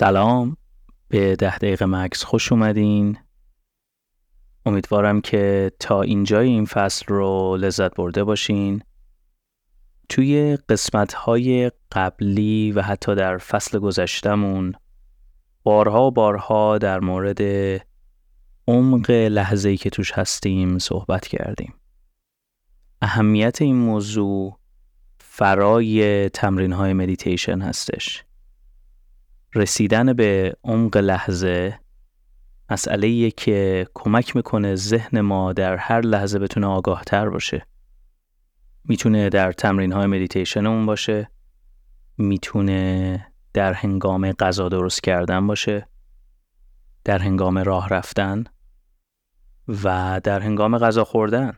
سلام. به ده دقیقه مکس خوش اومدین. امیدوارم که تا اینجای این فصل رو لذت برده باشین. توی قسمت های قبلی و حتی در فصل گذشتمون بارها و بارها در مورد عمق لحظه‌ای که توش هستیم صحبت کردیم. اهمیت این موضوع فرای تمرین های مدیتیشن هستش. رسیدن به عمق لحظه مسئله که کمک می‌کنه ذهن ما در هر لحظه بتونه آگاه تر باشه. می‌تونه در تمرین های مدیتیشن اون باشه. می‌تونه در هنگام غذا درست کردن باشه. در هنگام راه رفتن و در هنگام غذا خوردن.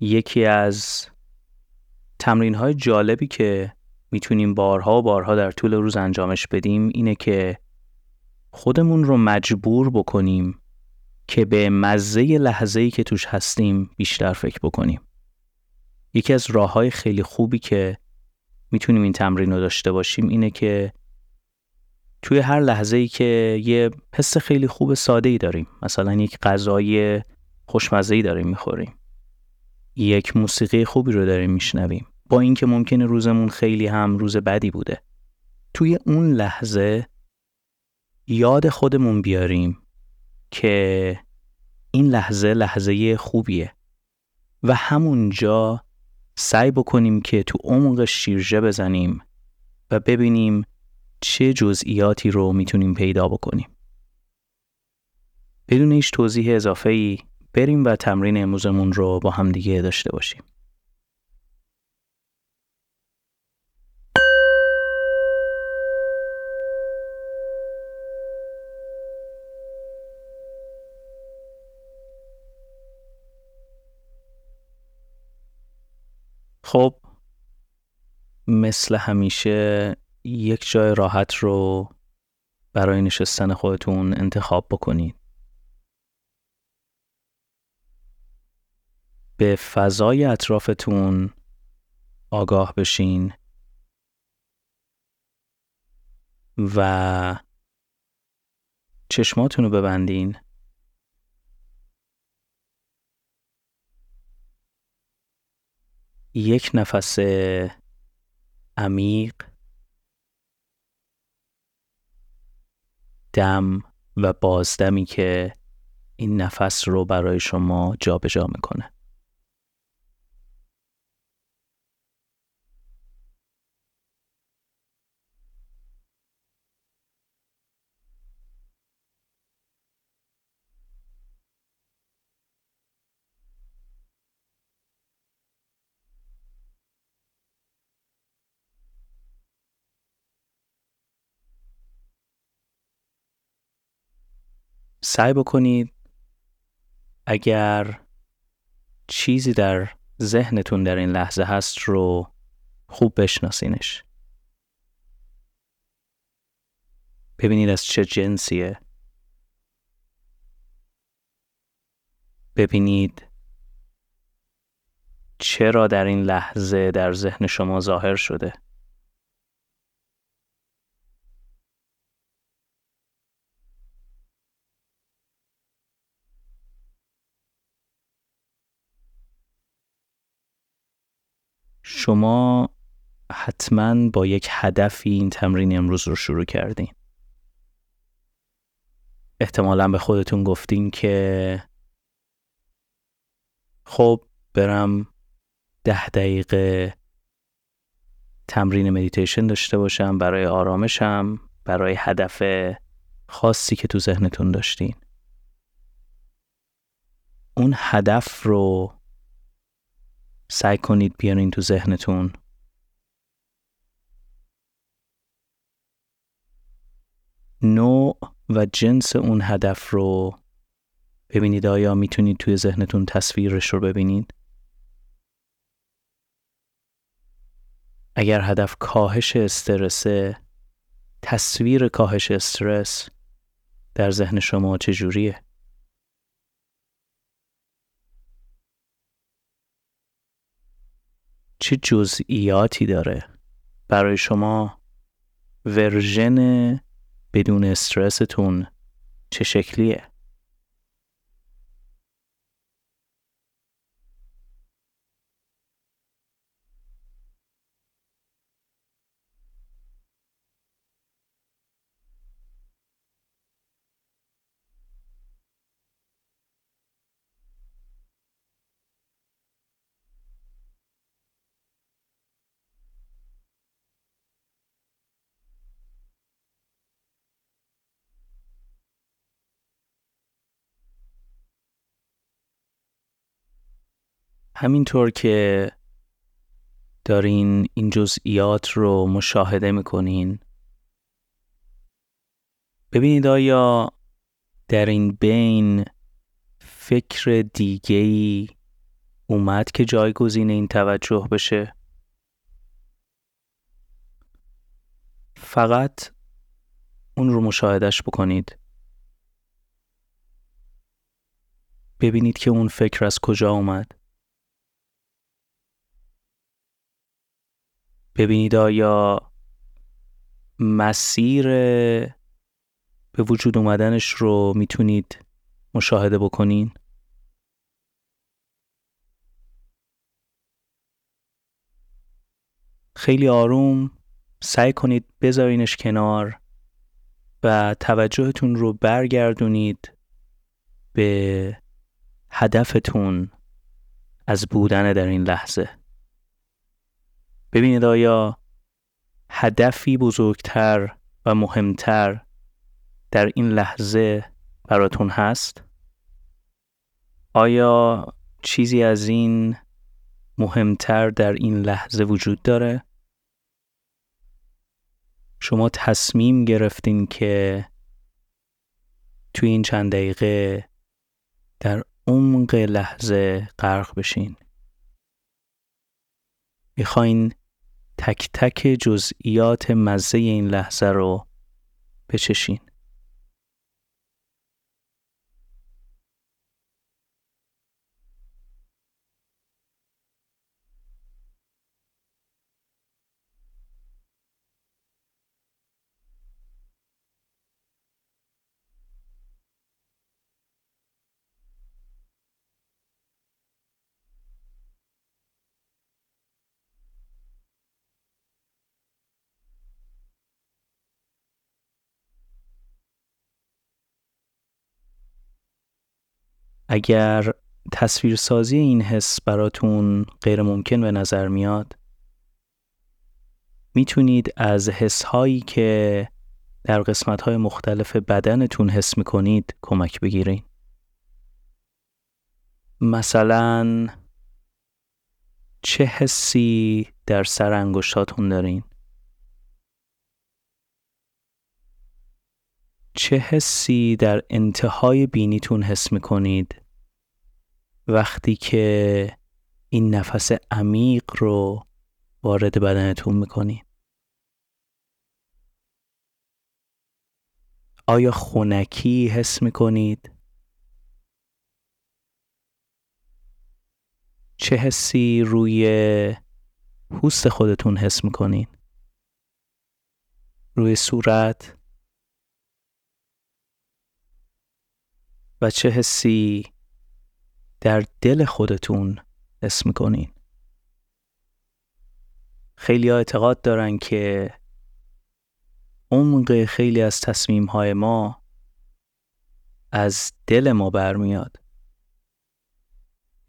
یکی از تمرین های جالبی که می‌تونیم بارها و بارها در طول روز انجامش بدیم اینه که خودمون رو مجبور بکنیم که به مزه لحظه‌ای که توش هستیم بیشتر فکر بکنیم. یکی از راه های خیلی خوبی که می‌تونیم این تمرین رو داشته باشیم اینه که توی هر لحظه ای که یه حس خیلی خوب ساده ای داریم مثلا یک غذای خوشمزه ای داریم می‌خوریم یک موسیقی خوبی رو داریم میشنویم با اینکه ممکنه روزمون خیلی هم روز بدی بوده توی اون لحظه یاد خودمون بیاریم که این لحظه لحظه خوبیه و همونجا سعی بکنیم که تو عمق شیرجه بزنیم و ببینیم چه جزئیاتی رو می‌تونیم پیدا بکنیم. بدون هیچ توضیح اضافه ای بریم و تمرین امروزمون رو با هم دیگه داشته باشیم. خب مثل همیشه یک جای راحت رو برای نشستن خودتون انتخاب بکنید. به فضای اطرافتون آگاه بشین و چشماتون رو ببندین یک نفس عمیق دم و بازدمی که این نفس رو برای شما جابجا می‌کنه. سعی بکنید اگر چیزی در ذهنتون در این لحظه هست رو خوب بشناسینش. ببینید از چه جنسیه. ببینید چرا در این لحظه در ذهن شما ظاهر شده. شما حتما با یک هدفی این تمرین امروز رو شروع کردین. احتمالا به خودتون گفتین که خب برم ده دقیقه تمرین مدیتیشن داشته باشم برای آرامشم برای هدف خاصی که تو ذهنتون داشتین. اون هدف رو سعی کنید بیارین تو ذهنتون نوع و جنس اون هدف رو ببینید آیا می‌تونید توی ذهنتون تصویرش رو ببینید اگر هدف کاهش استرسه تصویر کاهش استرس در ذهن شما چجوریه؟ چه جزئیاتی داره برای شما ورژن بدون استرستون چه شکلیه؟ همینطور که دارین این جزئیات رو مشاهده می‌کنین. ببینید آیا در این بین فکر دیگهی اومد که جایگزین این توجه بشه؟ فقط اون رو مشاهدش بکنید. ببینید که اون فکر از کجا اومد. ببینید آیا مسیر به وجود اومدنش رو می‌تونید مشاهده بکنین؟ خیلی آروم سعی کنید بذارینش کنار و توجهتون رو برگردونید به هدفتون از بودن در این لحظه. ببینید آیا هدفی بزرگتر و مهمتر در این لحظه براتون هست؟ آیا چیزی از این مهمتر در این لحظه وجود داره؟ شما تصمیم گرفتین که توی این چند دقیقه در عمق لحظه غرق بشین. می‌خواین تک تک جزئیات مزه این لحظه رو بچشین. اگر تصویرسازی این حس براتون غیر ممکن به نظر میاد می‌تونید از حس هایی که در قسمت های مختلف بدنتون حس می‌کنید کمک بگیرین. مثلا چه حسی در سر انگشتاتون دارین؟ چه حسی در انتهای بینیتون حس می‌کنید وقتی که این نفس عمیق رو وارد بدنتون می‌کنید آیا خونکی حس می‌کنید؟ چه حسی روی پوست خودتون حس می‌کنید؟ روی صورت و چه حسی در دل خودتون حس می‌کنین؟ خیلی ها اعتقاد دارن که عمق خیلی از تصمیم های ما از دل ما برمیاد.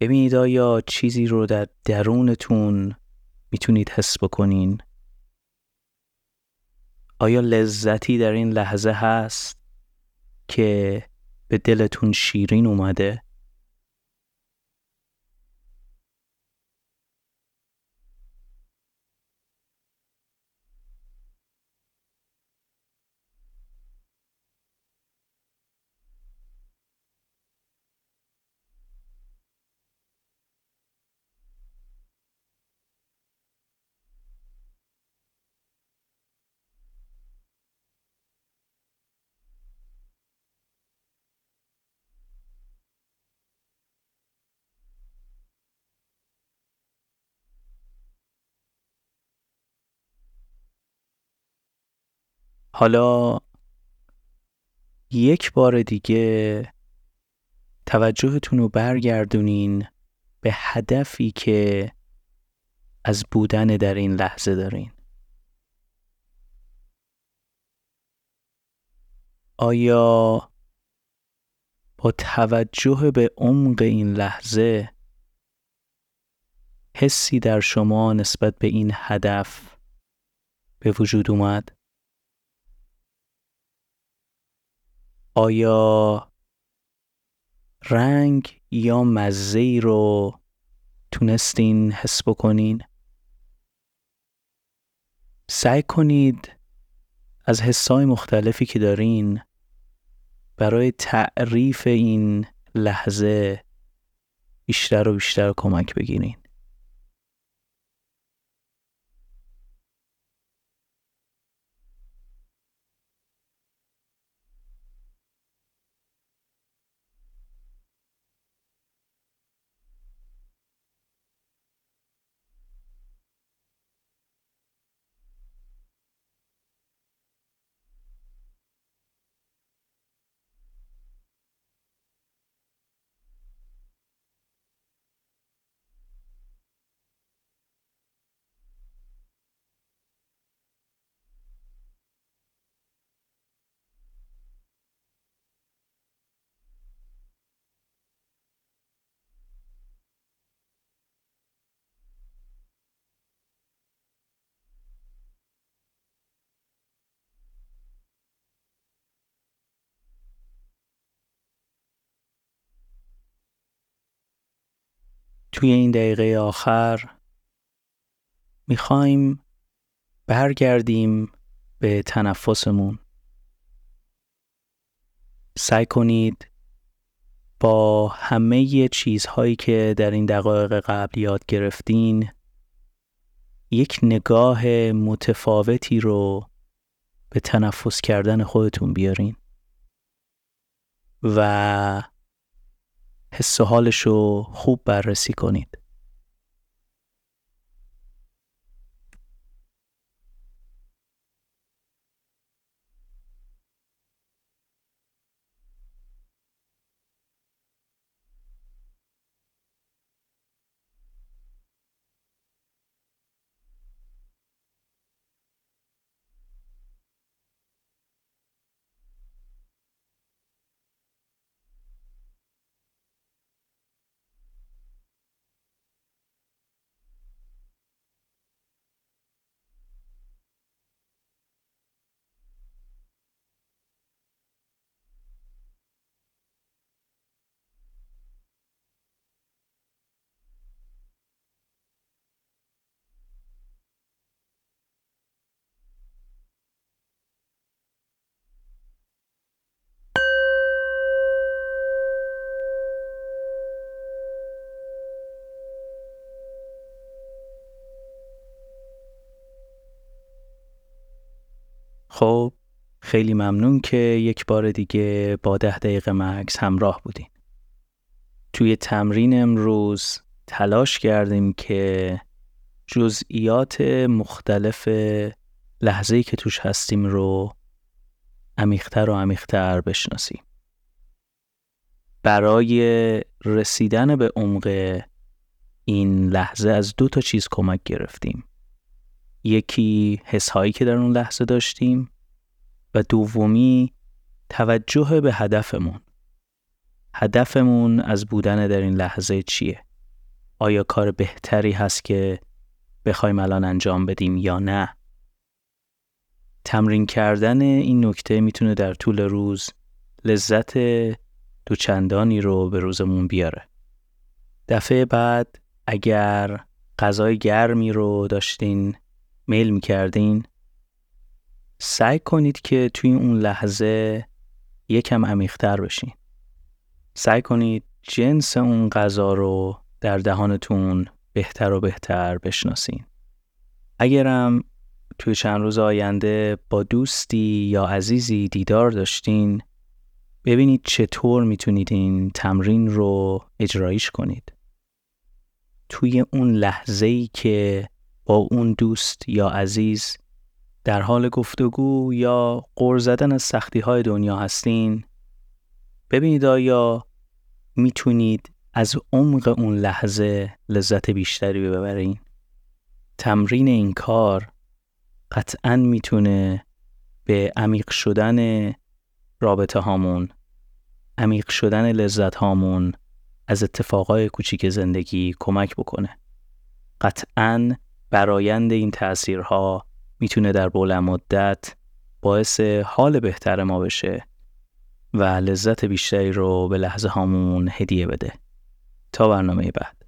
ببینید آیا چیزی رو در درونتون می‌تونید حس بکنین؟ آیا لذتی در این لحظه هست که به دلتون شیرین اومده؟ حالا یک بار دیگه توجهتون رو برگردونین به هدفی که از بودن در این لحظه دارین آیا با توجه به عمق این لحظه حسی در شما نسبت به این هدف به وجود اومد؟ آیا رنگ یا مزه رو تونستین حس بکنین؟ سعی کنید از حسای مختلفی که دارین برای تعریف این لحظه بیشتر و بیشتر کمک بگیرین. توی این دقیقه آخر می‌خوایم برگردیم به تنفسمون. سعی کنید با همه چیزهایی که در این دقایق قبل یاد گرفتین یک نگاه متفاوتی رو به تنفس کردن خودتون بیارین و حس و حالش رو خوب بررسی کنید. خب خیلی ممنون که یک بار دیگه با ده دقیقه مکس همراه بودین. توی تمرین امروز تلاش کردیم که جزئیات مختلف لحظه‌ای که توش هستیم رو عمیقتر و عمیقتر بشناسیم. برای رسیدن به عمق این لحظه از دو تا چیز کمک گرفتیم. یکی حسهایی که در اون لحظه داشتیم و دومی توجه به هدفمون هدفمون از بودن در این لحظه چیه؟ آیا کار بهتری هست که بخوایم الان انجام بدیم یا نه؟ تمرین کردن این نکته می‌تونه در طول روز لذت دوچندانی رو به روزمون بیاره. دفعه بعد اگر غذای گرمی رو داشتین میل می‌کردین سعی کنید که توی اون لحظه یکم عمیقتر بشین. سعی کنید جنس اون غذا رو در دهانتون بهتر و بهتر بشناسین. اگرم توی چند روز آینده با دوستی یا عزیزی دیدار داشتین ببینید چطور می‌تونید این تمرین رو اجرایش کنید. توی اون لحظه ای که با اون دوست یا عزیز در حال گفتگو یا قور زدن از سختی های دنیا هستین؟ ببینید آیا می‌تونید از عمق اون لحظه لذت بیشتری ببرین. تمرین این کار قطعا می‌تونه به عمیق شدن رابطه هامون عمیق شدن لذت هامون از اتفاقای کوچیک زندگی کمک بکنه. قطعا برایند این تأثیرها می‌تونه در بلند مدت باعث حال بهتر ما بشه و لذت بیشتری رو به لحظه هامون هدیه بده. تا برنامه بعد.